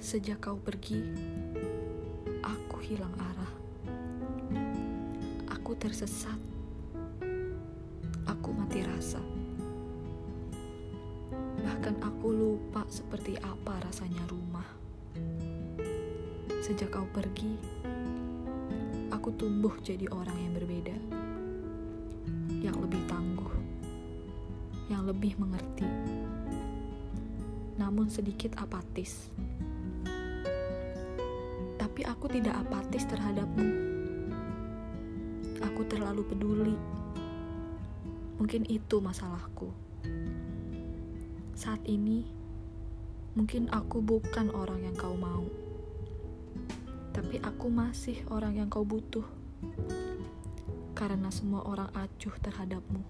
Sejak kau pergi, aku hilang arah. Aku tersesat. Aku mati rasa. Bahkan aku lupa seperti apa rasanya rumah. Sejak kau pergi, aku tumbuh jadi orang yang berbeda. Yang lebih tangguh. Yang lebih mengerti. Namun sedikit apatis tapi aku tidak apatis terhadapmu. Aku terlalu peduli. Mungkin itu masalahku. Saat ini, mungkin aku bukan orang yang kau mau, tapi aku masih orang yang kau butuh karena semua orang acuh terhadapmu.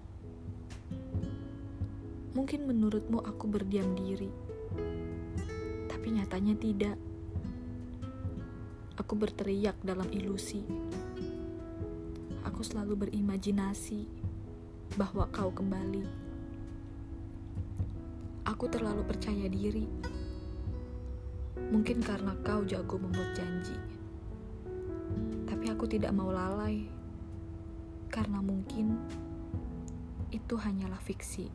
Mungkin menurutmu aku berdiam diri, tapi nyatanya tidak. Aku berteriak dalam ilusi. Aku selalu berimajinasi bahwa kau kembali. Aku terlalu percaya diri. Mungkin karena kau jago membuat janji. Tapi aku tidak mau lalai. Karena mungkin itu hanyalah fiksi.